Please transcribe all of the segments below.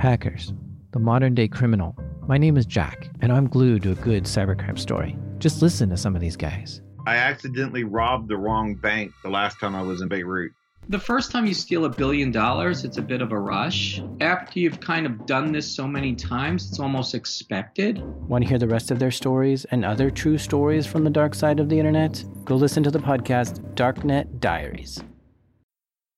Hackers, the modern day criminal. My name is Jack, and I'm glued to a good cybercrime story. Just listen to some of these guys. I accidentally robbed the wrong bank the last time I was in Beirut. The first time you steal a billion dollars, it's a bit of a rush. After you've kind of done this so many times, it's almost expected. Want to hear the rest of their stories and other true stories from the dark side of the internet? Go listen to the podcast Darknet Diaries.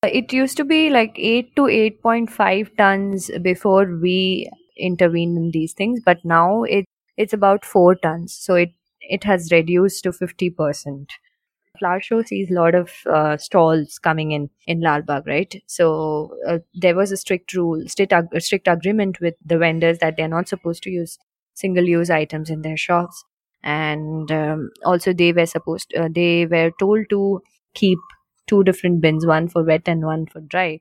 It used to be like 8 to 8.5 tons before we intervened in these things, but now it it's about 4 tons. So it it has reduced to 50%. Flower show sees a lot of uh, stalls coming in in Lalbagh, right? So uh, there was a strict rule, strict, ag- strict agreement with the vendors that they're not supposed to use single-use items in their shops, and um, also they were supposed, uh, they were told to keep two different bins, one for wet and one for dry,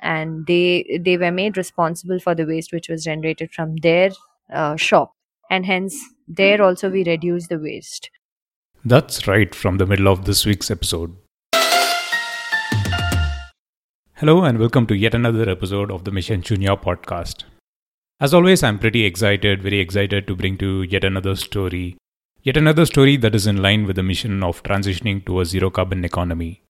and they they were made responsible for the waste which was generated from their uh, shop, and hence there also we reduce the waste. That's right from the middle of this week's episode. Hello, and welcome to yet another episode of the Mission Shunya podcast. As always, I'm pretty excited, very excited to bring to yet another story. Yet another story that is in line with the mission of transitioning to a zero carbon economy.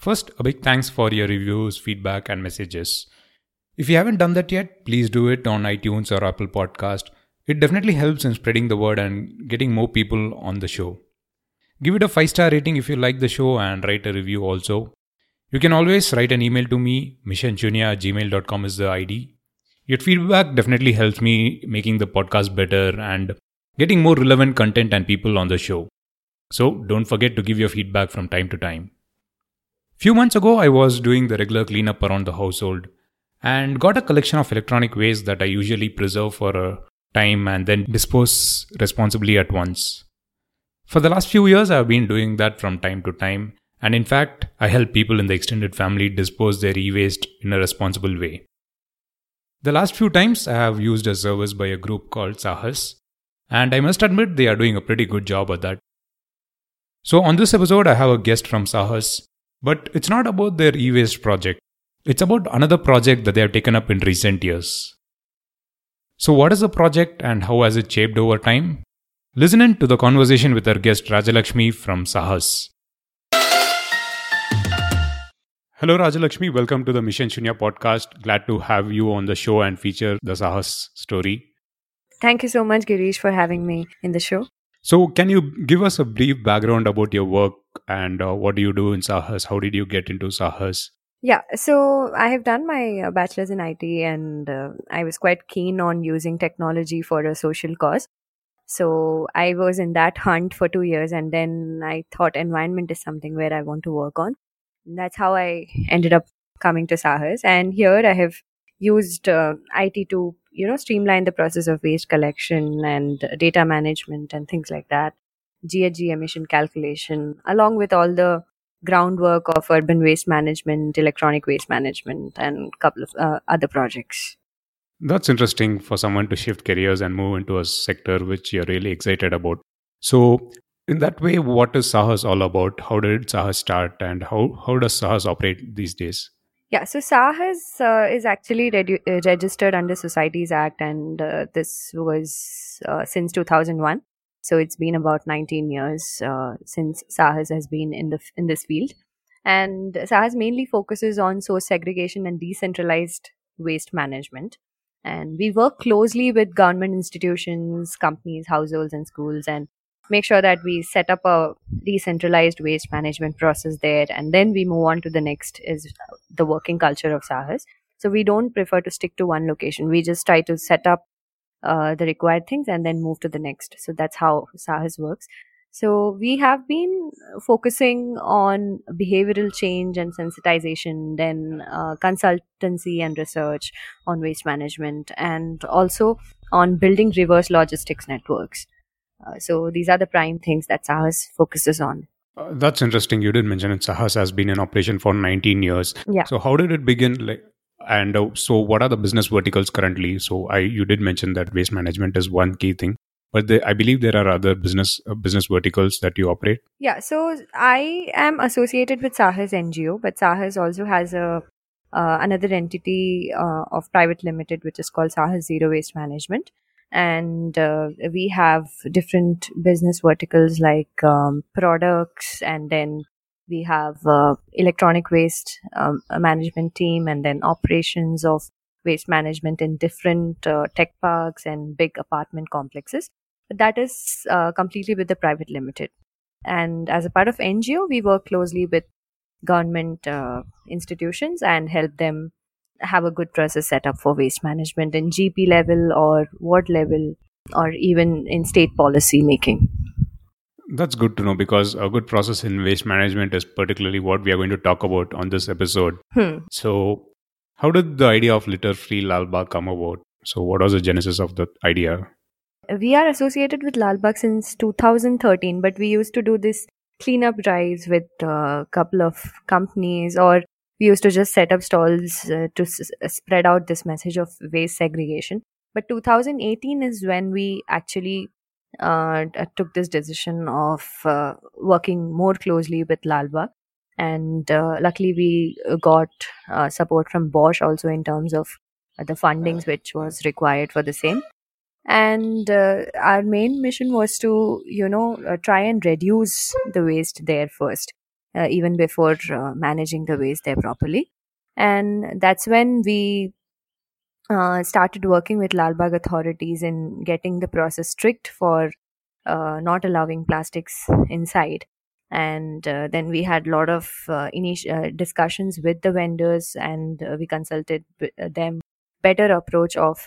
First, a big thanks for your reviews, feedback, and messages. If you haven't done that yet, please do it on iTunes or Apple Podcast. It definitely helps in spreading the word and getting more people on the show. Give it a 5 star rating if you like the show and write a review also. You can always write an email to me, missionshunya at gmail.com is the ID. Your feedback definitely helps me making the podcast better and getting more relevant content and people on the show. So don't forget to give your feedback from time to time. Few months ago, I was doing the regular cleanup around the household and got a collection of electronic waste that I usually preserve for a time and then dispose responsibly at once. For the last few years, I've been doing that from time to time, and in fact, I help people in the extended family dispose their e waste in a responsible way. The last few times, I have used a service by a group called Saahas, and I must admit they are doing a pretty good job at that. So, on this episode, I have a guest from Saahas but it's not about their e waste project, it's about another project that they have taken up in recent years. So, what is the project and how has it shaped over time? Listen in to the conversation with our guest Rajalakshmi from Saahas. Hello, Rajalakshmi. Welcome to the Mission Shunya podcast. Glad to have you on the show and feature the Saahas story. Thank you so much, Girish, for having me in the show. So, can you give us a brief background about your work and uh, what do you do in Saahas? How did you get into Saahas? Yeah, so I have done my uh, bachelor's in IT and uh, I was quite keen on using technology for a social cause. So I was in that hunt for two years and then I thought environment is something where I want to work on. And that's how I ended up coming to Saahas. And here I have used uh, IT to you know streamline the process of waste collection and data management and things like that. GHG emission calculation along with all the groundwork of urban waste management electronic waste management and a couple of uh, other projects. That's interesting for someone to shift careers and move into a sector which you're really excited about. So in that way what is saahas all about? How did saahas start and how, how does saahas operate these days yeah, so Saahas uh, is actually uh, registered under Societies Act, and uh, this was uh, since 2001. So it's been about 19 years uh, since Saahas has been in the in this field, and Saahas mainly focuses on source segregation and decentralized waste management. And we work closely with government institutions, companies, households, and schools, and make sure that we set up a decentralized waste management process there and then we move on to the next is the working culture of saahas. So we don't prefer to stick to one location. We just try to set up uh, the required things and then move to the next. So that's how saahas works. So we have been focusing on behavioral change and sensitization then uh, consultancy and research on waste management and also on building reverse logistics networks uh, so these are the prime things that Saahas focuses on. Uh, that's interesting. You did mention it. Saahas has been in operation for 19 years. Yeah. So how did it begin? Like, and uh, so what are the business verticals currently? So I you did mention that waste management is one key thing, but the, I believe there are other business uh, business verticals that you operate. Yeah, so I am associated with Saahas NGO, but Saahas also has a uh, another entity uh, of private limited, which is called Saahas Zero Waste Management, and uh, we have different business verticals like um, products, and then we have uh, electronic waste um, management team, and then operations of waste management in different uh, tech parks and big apartment complexes. But that is uh, completely with the private limited. And as a part of NGO, we work closely with government uh, institutions and help them have a good process set up for waste management in GP level or ward level or even in state policy making. That's good to know because a good process in waste management is particularly what we are going to talk about on this episode. Hmm. So, how did the idea of litter free Lalbagh come about? So, what was the genesis of the idea? We are associated with Lalbagh since 2013, but we used to do this cleanup drives with a couple of companies, or we used to just set up stalls uh, to s- spread out this message of waste segregation. But 2018 is when we actually uh, took this decision of uh, working more closely with Lalbagh. And uh, luckily, we got uh, support from Bosch also in terms of uh, the fundings which was required for the same and uh, our main mission was to you know uh, try and reduce the waste there first uh, even before uh, managing the waste there properly. And that's when we uh, started working with lalbagh authorities in getting the process strict for uh, not allowing plastics inside. And uh, then we had a lot of uh, uh, discussions with the vendors and we consulted them. Better approach of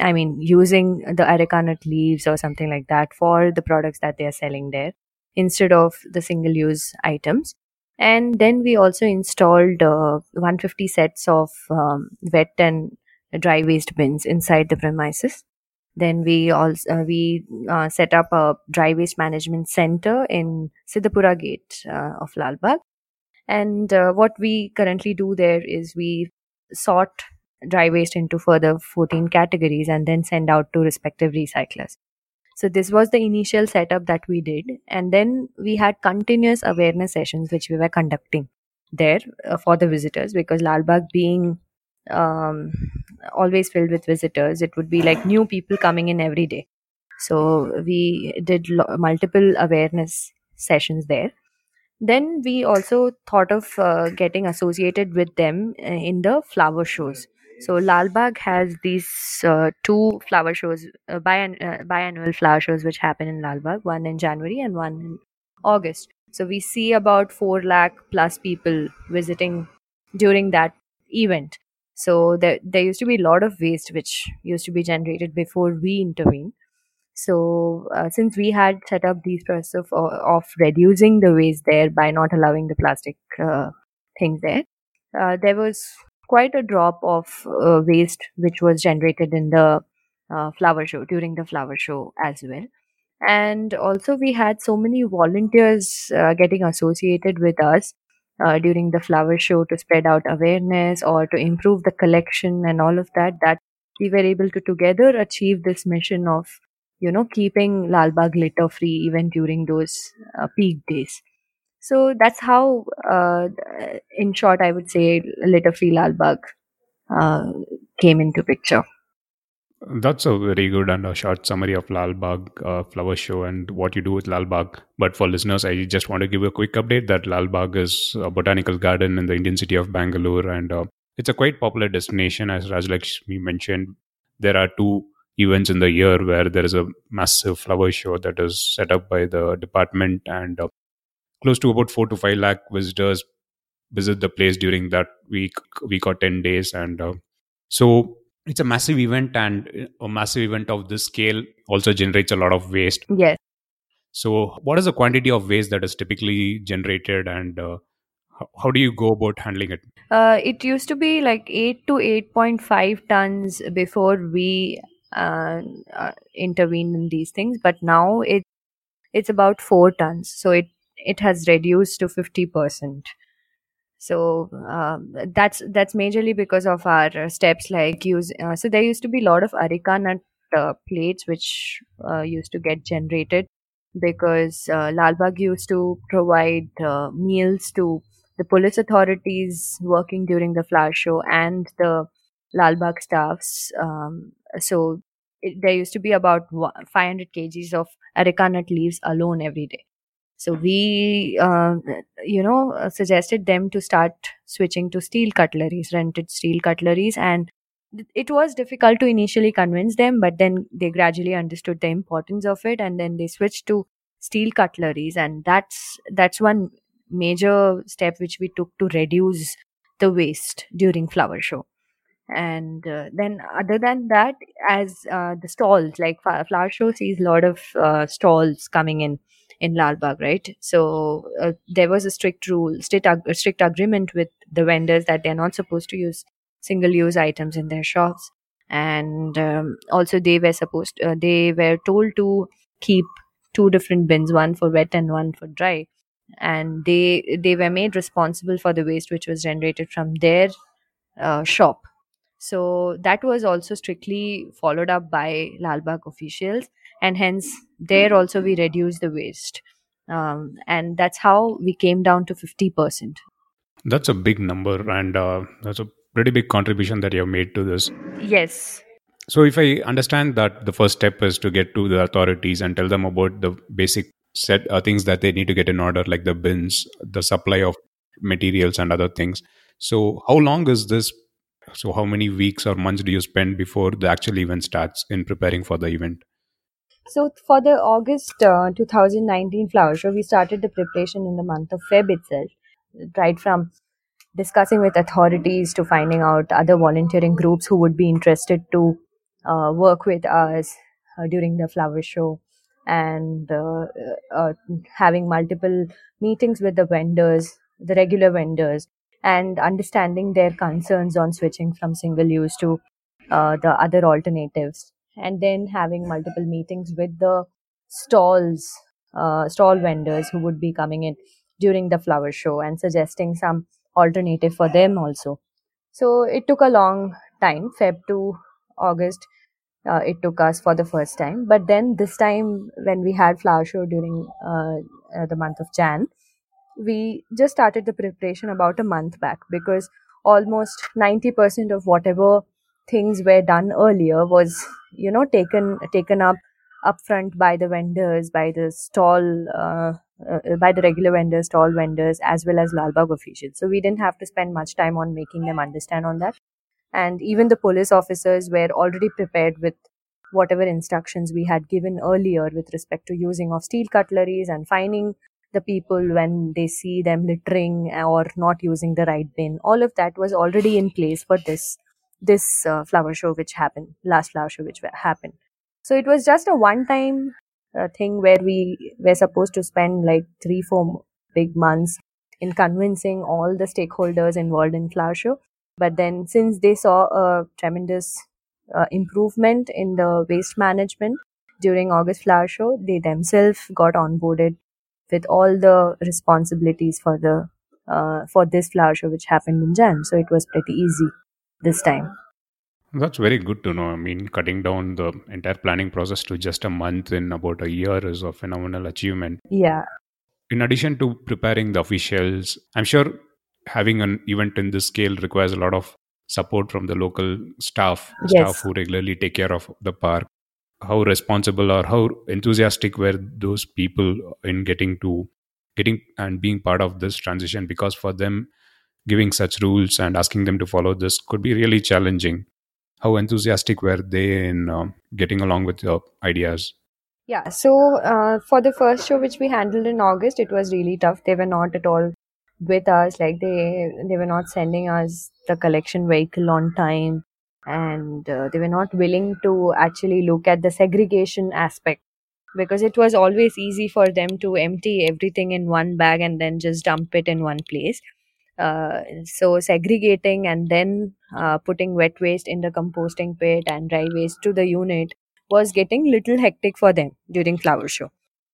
I mean, using the areca nut leaves or something like that for the products that they are selling there instead of the single use items. And then we also installed uh, 150 sets of um, wet and dry waste bins inside the premises. Then we also uh, we uh, set up a dry waste management center in Siddhapura Gate uh, of Lalbagh. And uh, what we currently do there is we sort dry waste into further 14 categories and then send out to respective recyclers. So this was the initial setup that we did and then we had continuous awareness sessions which we were conducting there uh, for the visitors because Lalbagh being um, always filled with visitors it would be like new people coming in every day. So we did lo- multiple awareness sessions there then we also thought of uh, getting associated with them uh, in the flower shows so lalbagh has these uh, two flower shows uh, uh, biannual flower shows which happen in lalbagh one in january and one in august. So we see about 4 lakh plus people visiting during that event. So there, there used to be a lot of waste which used to be generated before we intervened. So uh, since we had set up these process of, of reducing the waste there by not allowing the plastic uh, things there, uh, there was quite a drop of uh, waste which was generated in the uh, flower show during the flower show as well. And also we had so many volunteers uh, getting associated with us uh, during the flower show to spread out awareness or to improve the collection and all of that that we were able to together achieve this mission of you know keeping lalbagh litter free even during those uh, peak days so that's how uh, in short i would say litter free lalbagh uh, came into picture That's a very good and a short summary of Lalbagh uh, Flower Show and what you do with Lalbagh. But for listeners, I just want to give a quick update that Lalbagh is a botanical garden in the Indian city of Bangalore, and uh, it's a quite popular destination. As Rajalakshmi mentioned, there are two events in the year where there is a massive flower show that is set up by the department, and uh, close to about four to five lakh visitors visit the place during that week, week or ten days, and uh, so it's a massive event and a massive event of this scale also generates a lot of waste. Yes. So what is the quantity of waste that is typically generated and uh, how, how do you go about handling it? Uh, it used to be like 8 to 8.5 tons before we uh, uh, intervened in these things but now it it's about 4 tons. So it it has reduced to 50% so um, that's that's majorly because of our steps like use uh, so there used to be a lot of areca nut uh, plates which uh, used to get generated because uh, Lalbagh used to provide uh, meals to the police authorities working during the flower show and the Lalbagh staffs. Um, so it, there used to be about 500 kgs of areca nut leaves alone every day. So we, uh, you know, suggested them to start switching to steel cutleries, rented steel cutleries, and it was difficult to initially convince them, but then they gradually understood the importance of it, and then they switched to steel cutleries, and that's that's one major step which we took to reduce the waste during flower show and uh, then other than that as uh, the stalls like flower show sees a lot of uh, stalls coming in in Lalbagh, right? So uh, there was a strict rule, strict, ag- strict agreement with the vendors that they're not supposed to use single-use items in their shops, and um, also they were supposed, uh, they were told to keep two different bins, one for wet and one for dry, and they they were made responsible for the waste which was generated from their uh, shop. So that was also strictly followed up by Lalbagh officials and hence there also we reduced the waste. Um, and that's how we came down to 50% that's a big number and uh, that's a pretty big contribution that you have made to this. Yes. So if i understand that the first step is to get to the authorities and tell them about the basic set uh, things that they need to get in order like the bins the supply of materials and other things. So how long is this so how many weeks or months do you spend before the actual event starts in preparing for the event? So for the August uh, 2019 flower show, we started the preparation in the month of Feb itself, right from discussing with authorities to finding out other volunteering groups who would be interested to uh, work with us uh, during the flower show. And uh, uh, having multiple meetings with the vendors, the regular vendors, and understanding their concerns on switching from single use to uh, the other alternatives. And then having multiple meetings with the stalls uh, stall vendors who would be coming in during the flower show and suggesting some alternative for them also. So it took a long time. Feb to august uh, it took us for the first time. But then this time when we had flower show during uh, uh the month of jan we just started the preparation about a month back because almost 90% of whatever things were done earlier was you know taken taken up upfront by the vendors by the stall uh, uh, by the regular vendors stall vendors as well as lalbagh officials. So we didn't have to spend much time on making them understand on that. And even the police officers were already prepared with whatever instructions we had given earlier with respect to using of steel cutleries and finding the people when they see them littering or not using the right bin. All of that was already in place for this this uh, flower show which happened last flower show which happened. So it was just a one time uh, thing where we were supposed to spend like 3 4 big months in convincing all the stakeholders involved in flower show. But then since they saw a tremendous uh, improvement in the waste management during august flower show they themselves got onboarded with all the responsibilities for the uh, for this flower show which happened in jan so it was pretty easy this time. That's very good to know. I mean, cutting down the entire planning process to just a month in about a year is a phenomenal achievement. Yeah. In addition to preparing the officials, I'm sure having an event in this scale requires a lot of support from the local staff, yes. staff who regularly take care of the park. How responsible or how enthusiastic were those people in getting to getting and being part of this transition? Because for them, giving such rules and asking them to follow this could be really challenging. How enthusiastic were they in uh, getting along with your ideas? Yeah, so uh, for the first show which we handled in August, it was really tough. They were not at all with us. Like they they were not sending us the collection vehicle on time, and uh, they were not willing to actually look at the segregation aspect because it was always easy for them to empty everything in one bag and then just dump it in one place. Uh, so segregating and then uh, putting wet waste in the composting pit and dry waste to the unit was getting little hectic for them during flower show.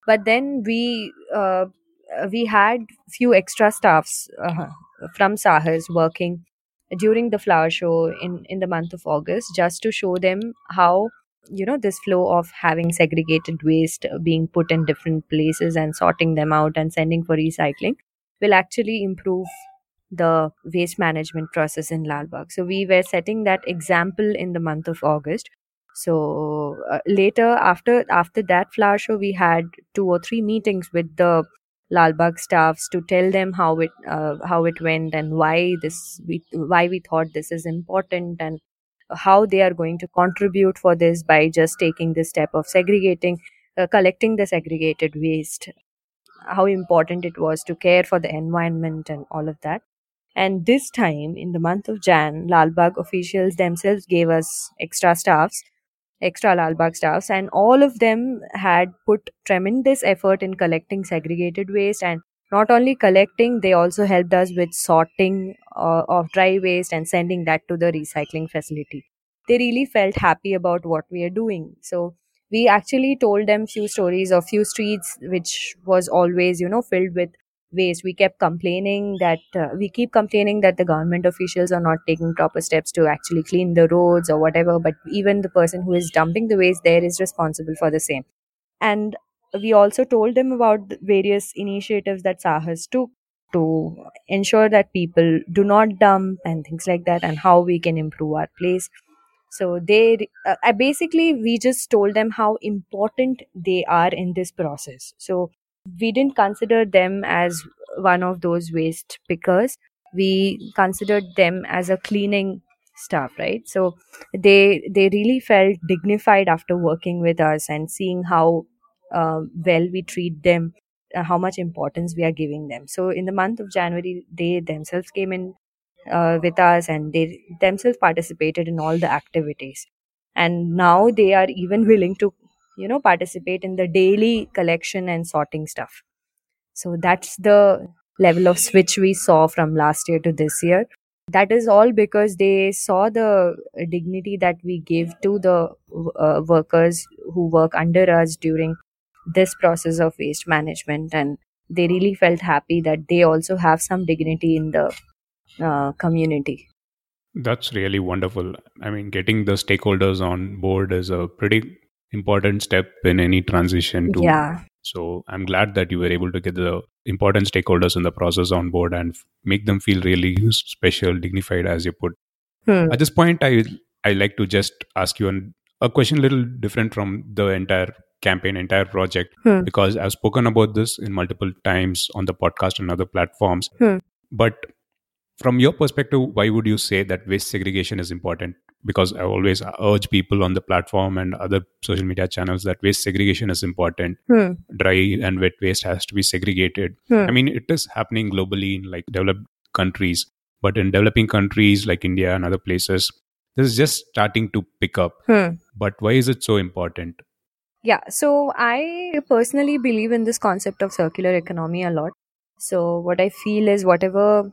But then we uh, we had few extra staffs uh, from Saahas working during the flower show in in the month of August just to show them how you know this flow of having segregated waste being put in different places and sorting them out and sending for recycling will actually improve the waste management process in Lalbagh. So we were setting that example in the month of August. So uh, later after after that flower show we had two or three meetings with the Lalbagh staffs to tell them how it uh, how it went and why this we why we thought this is important and how they are going to contribute for this by just taking the step of segregating uh, collecting the segregated waste. How important it was to care for the environment and all of that. And this time in the month of jan lalbagh officials themselves gave us extra staffs extra lalbagh staffs and all of them had put tremendous effort in collecting segregated waste and not only collecting they also helped us with sorting uh, of dry waste and sending that to the recycling facility. They really felt happy about what we are doing. So we actually told them few stories of few streets which was always you know filled with waste we kept complaining that uh, we keep complaining that the government officials are not taking proper steps to actually clean the roads or whatever but even the person who is dumping the waste there is responsible for the same. And we also told them about various initiatives that saahas took to ensure that people do not dump and things like that and how we can improve our place. So they uh, basically we just told them how important they are in this process. So we didn't consider them as one of those waste pickers. We considered them as a cleaning staff right? So they they really felt dignified after working with us and seeing how uh, well we treat them uh, how much importance we are giving them. So in the month of january they themselves came in uh, with us and they themselves participated in all the activities. And now they are even willing to you know participate in the daily collection and sorting stuff so that's the level of switch we saw from last year to this year that is all because they saw the dignity that we give to the uh, workers who work under us during this process of waste management and they really felt happy that they also have some dignity in the uh, community. That's really wonderful. I mean, getting the stakeholders on board is a pretty important step in any transition to. Yeah. So I'm glad that you were able to get the important stakeholders in the process on board and make them feel really special, dignified, as you put. Hmm. At this point, I I like to just ask you an, a question a little different from the entire campaign, entire project, Hmm. because I've spoken about this in multiple times on the podcast and other platforms. Hmm. But from your perspective, why would you say that waste segregation is important? Because I always urge people on the platform and other social media channels that waste segregation is important. Hmm. Dry and wet waste has to be segregated. Hmm. I mean, it is happening globally in like developed countries, but in developing countries like India and other places, this is just starting to pick up. Hmm. But why is it so important? Yeah, so I personally believe in this concept of circular economy a lot. So, what I feel is whatever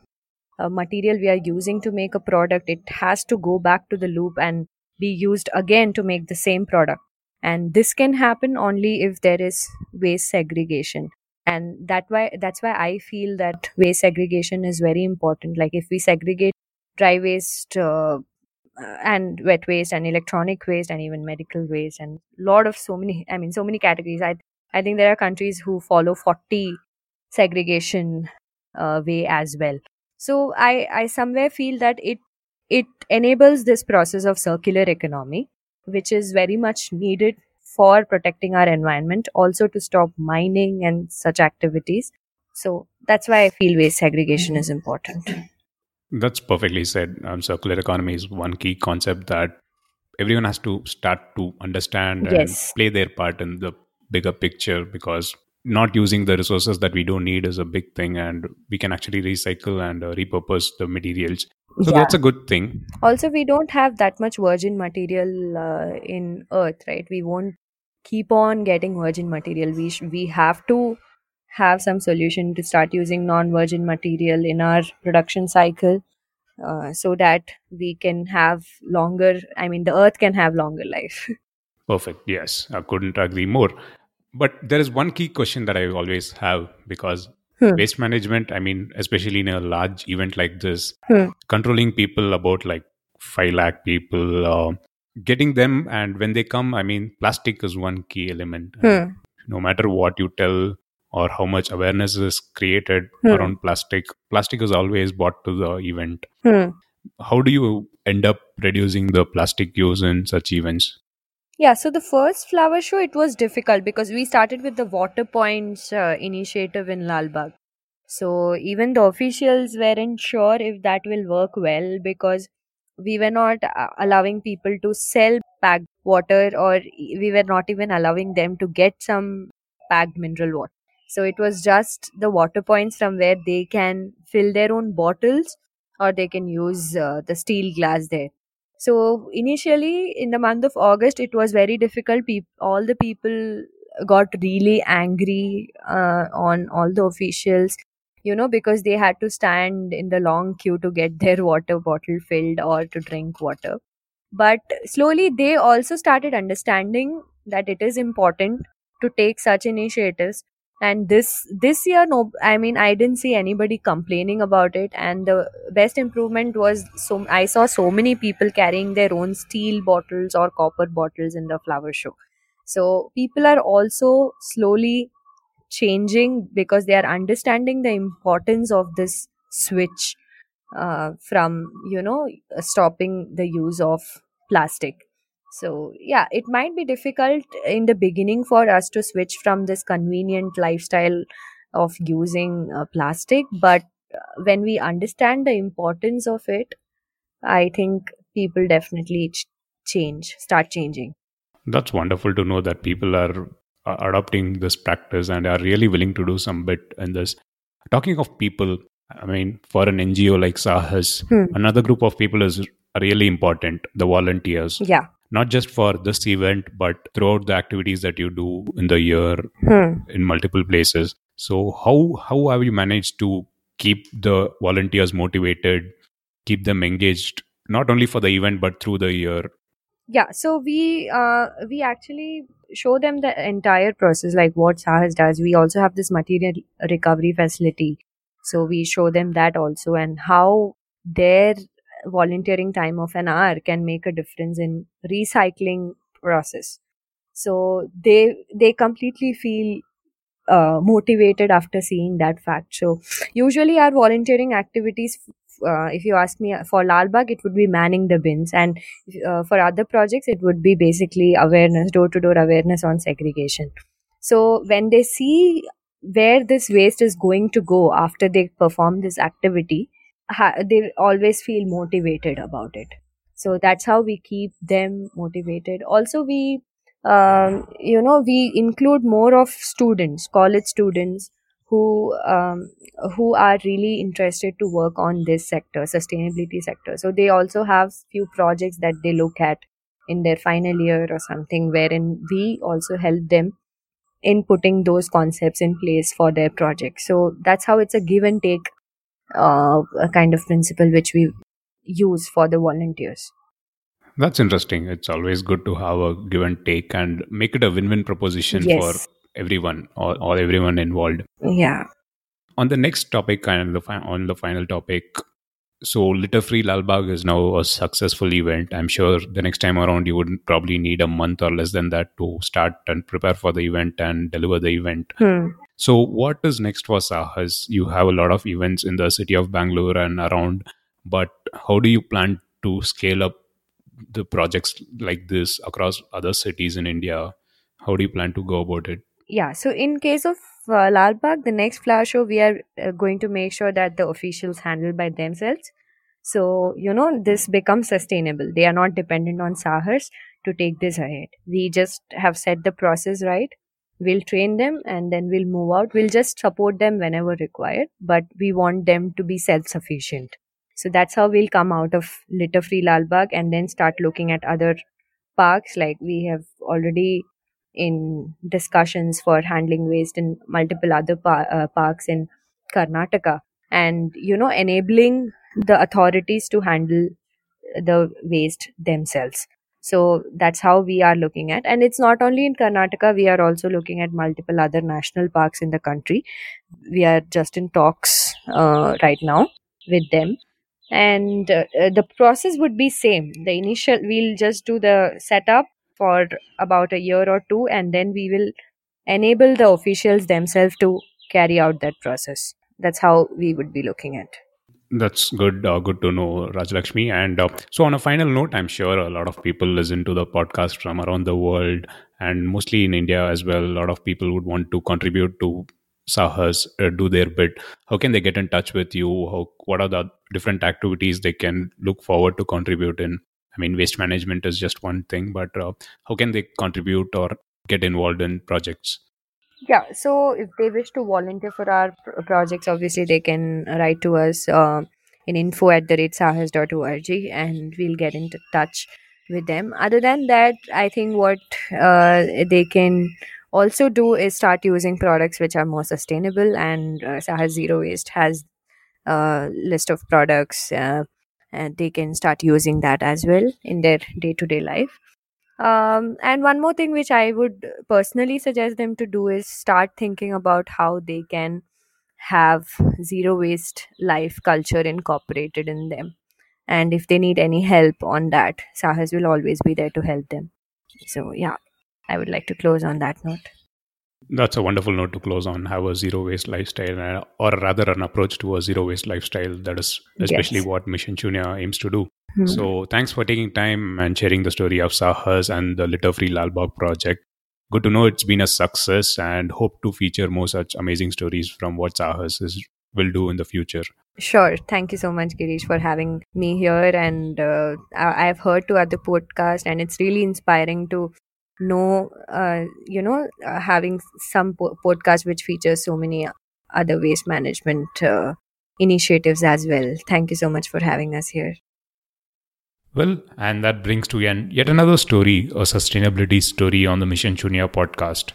uh, material we are using to make a product, it has to go back to the loop and be used again to make the same product. And this can happen only if there is waste segregation. And that why that's why I feel that waste segregation is very important. Like if we segregate dry waste uh, and wet waste and electronic waste and even medical waste and lot of so many i mean so many categories i i think there are countries who follow 40 segregation uh, way as well so i i somewhere feel that it it enables this process of circular economy which is very much needed for protecting our environment also to stop mining and such activities so that's why i feel waste segregation is important That's perfectly said. Um, circular economy is one key concept that everyone has to start to understand and Yes. play their part in the bigger picture because not using the resources that we don't need is a big thing and we can actually recycle and uh, repurpose the materials. So Yeah. that's a good thing. also we don't have that much virgin material uh, in earth right we won't keep on getting virgin material we sh- we have to have some solution to start using non virgin material in our production cycle uh, so that we can have longer i mean the earth can have longer life Perfect. Yes, I couldn't agree more. But there is one key question that I always have because Hmm. waste management i mean especially in a large event like this Hmm. controlling people about like 5 lakh people uh, getting them and when they come i mean plastic is one key element Hmm. no matter what you tell or how much awareness is created Hmm. around plastic plastic is always brought to the event Hmm. how do you end up reducing the plastic use in such events Yeah, so the first flower show, it was difficult because we started with the Water Points uh, initiative in Lalbagh. So even the officials weren't sure if that will work well because we were not uh, allowing people to sell packed water or we were not even allowing them to get some packed mineral water. So it was just the water points from where they can fill their own bottles or they can use uh, the steel glass there. So initially, in the month of August, it was very difficult. All the people got really angry uh, on all the officials, you know, because they had to stand in the long queue to get their water bottle filled or to drink water. But slowly, they also started understanding that it is important to take such initiatives and this this year no i mean i didn't see anybody complaining about it. And the best improvement was so i saw so many people carrying their own steel bottles or copper bottles in the flower show. So people are also slowly changing because they are understanding the importance of this switch uh, from you know stopping the use of plastic so yeah it might be difficult in the beginning for us to switch from this convenient lifestyle of using uh, plastic but uh, when we understand the importance of it i think people definitely ch- change start changing That's wonderful to know that people are uh, adopting this practice and are really willing to do some bit in this. Talking of people, I mean, for an NGO like Saahas, Hmm. another group of people is really important the volunteers. yeah Not just for this event, but throughout the activities that you do in the year hmm. in multiple places. So, how, how have you managed to keep the volunteers motivated, keep them engaged, not only for the event, but through the year? yeah so we uh, we actually show them the entire process like what saahas does we also have this material recovery facility so we show them that also and how their volunteering time of an hour can make a difference in recycling process. So they they completely feel uh, motivated after seeing that fact. So usually our volunteering activities uh, if you ask me for lalbagh it would be manning the bins. And uh, for other projects it would be basically awareness door to door awareness on segregation. So when they see where this waste is going to go after they perform this activity ha- they always feel motivated about it. So that's how we keep them motivated. Also we um, you know we include more of students college students who um, who are really interested to work on this sector sustainability sector. So they also have few projects that they look at in their final year or something wherein we also help them in putting those concepts in place for their project. So that's how it's a give and take uh, a kind of principle which we use for the volunteers That's interesting. It's always good to have a give and take and make it a win win proposition Yes. for everyone or, or everyone involved. yeah On the next topic and the fi- on the final topic, so Litter Free Lalbagh is now a successful event. I'm sure the next time around you would probably need a month or less than that to start and prepare for the event and deliver the event. hmm. So, what is next for Saahas? You have a lot of events in the city of Bangalore and around, but how do you plan to scale up the projects like this across other cities in India? How do you plan to go about it? yeah so in case of uh, the next flower show we are uh, going to make sure that the officials handle by themselves so you know this becomes sustainable they are not dependent on saahas to take this ahead we just have set the process right we'll train them and then we'll move out. We'll just support them whenever required but we want them to be self sufficient so that's how we'll come out of litter free lalbagh and then start looking at other parks. Like we have already in discussions for handling waste in multiple other pa- uh, parks in Karnataka. And you know enabling the authorities to handle the waste themselves So that's how we are looking at. And it's not only in Karnataka, we are also looking at multiple other national parks in the country. We are just in talks uh, right now with them. And uh, uh, the process would be same. The initial, we'll just do the setup for about a year or two, and then we will enable the officials themselves to carry out that process. That's how we would be looking at. That's good. Uh, good to know, Rajalakshmi. And uh, so, on a final note, I'm sure a lot of people listen to the podcast from around the world, and mostly in India as well. A lot of people would want to contribute to Saahas, uh, do their bit. How can they get in touch with you? How, what are the different activities they can look forward to contribute in? I mean, waste management is just one thing, but uh, how can they contribute or get involved in projects? Yeah, so if they wish to volunteer for our pr- projects, obviously they can write to us uh, in info at the rate saahas.org and we'll get into touch with them. Other than that, I think what uh, they can also do is start using products which are more sustainable and uh, Saahas Zero Waste has a list of products uh, and they can start using that as well in their day-to-day life um, and one more thing which I would personally suggest them to do is start thinking about how they can have zero waste life culture incorporated in them. And if they need any help on that, Saahas will always be there to help them. So, yeah, I would like to close on that note. That's a wonderful note to close on. Have a zero waste lifestyle, uh, or rather, an approach to a zero waste lifestyle. That is especially Yes. what Mission Shunya aims to do. Hmm. So, thanks for taking time and sharing the story of Saahas and the Litter Free Lalbagh project. Good to know it's been a success, and hope to feature more such amazing stories from what Saahas is, will do in the future. Sure. Thank you so much, Girish, for having me here. And uh, I- I've heard to other podcasts, and it's really inspiring to know, uh, you know, uh, having some po- podcasts which features so many other waste management uh, initiatives as well. Thank you so much for having us here. Well, and that brings to an yet another story, a sustainability story on the Mission Shunya podcast.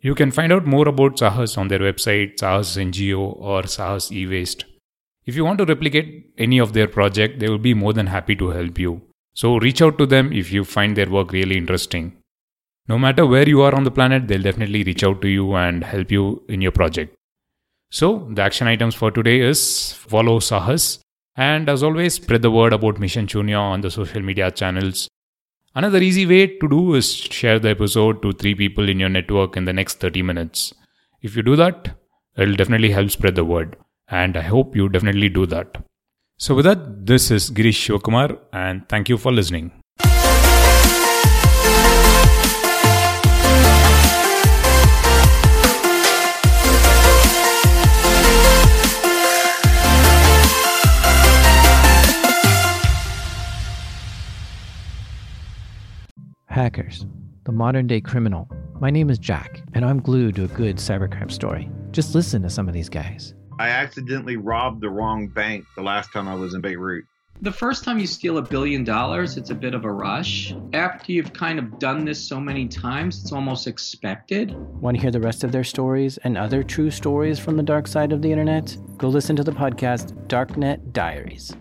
You can find out more about Saahas on their website, Saahas NGO or Saahas eWaste. If you want to replicate any of their project, they will be more than happy to help you. So reach out to them if you find their work really interesting. No matter where you are on the planet, they'll definitely reach out to you and help you in your project. So, the action items for today is follow Saahas and as always, spread the word about Mission Shunya on the social media channels. Another easy way to do is share the episode to three people in your network in the next 30 minutes. If you do that, it'll definitely help spread the word. And I hope you definitely do that. So, with that, this is Girish Shivakumar, and thank you for listening. Hackers, the modern day criminal. My name is Jack, and I'm glued to a good cybercrime story. Just listen to some of these guys. I accidentally robbed the wrong bank the last time I was in Beirut. The first time you steal a billion dollars, it's a bit of a rush. After you've kind of done this so many times, it's almost expected. Want to hear the rest of their stories and other true stories from the dark side of the internet? Go listen to the podcast Darknet Diaries.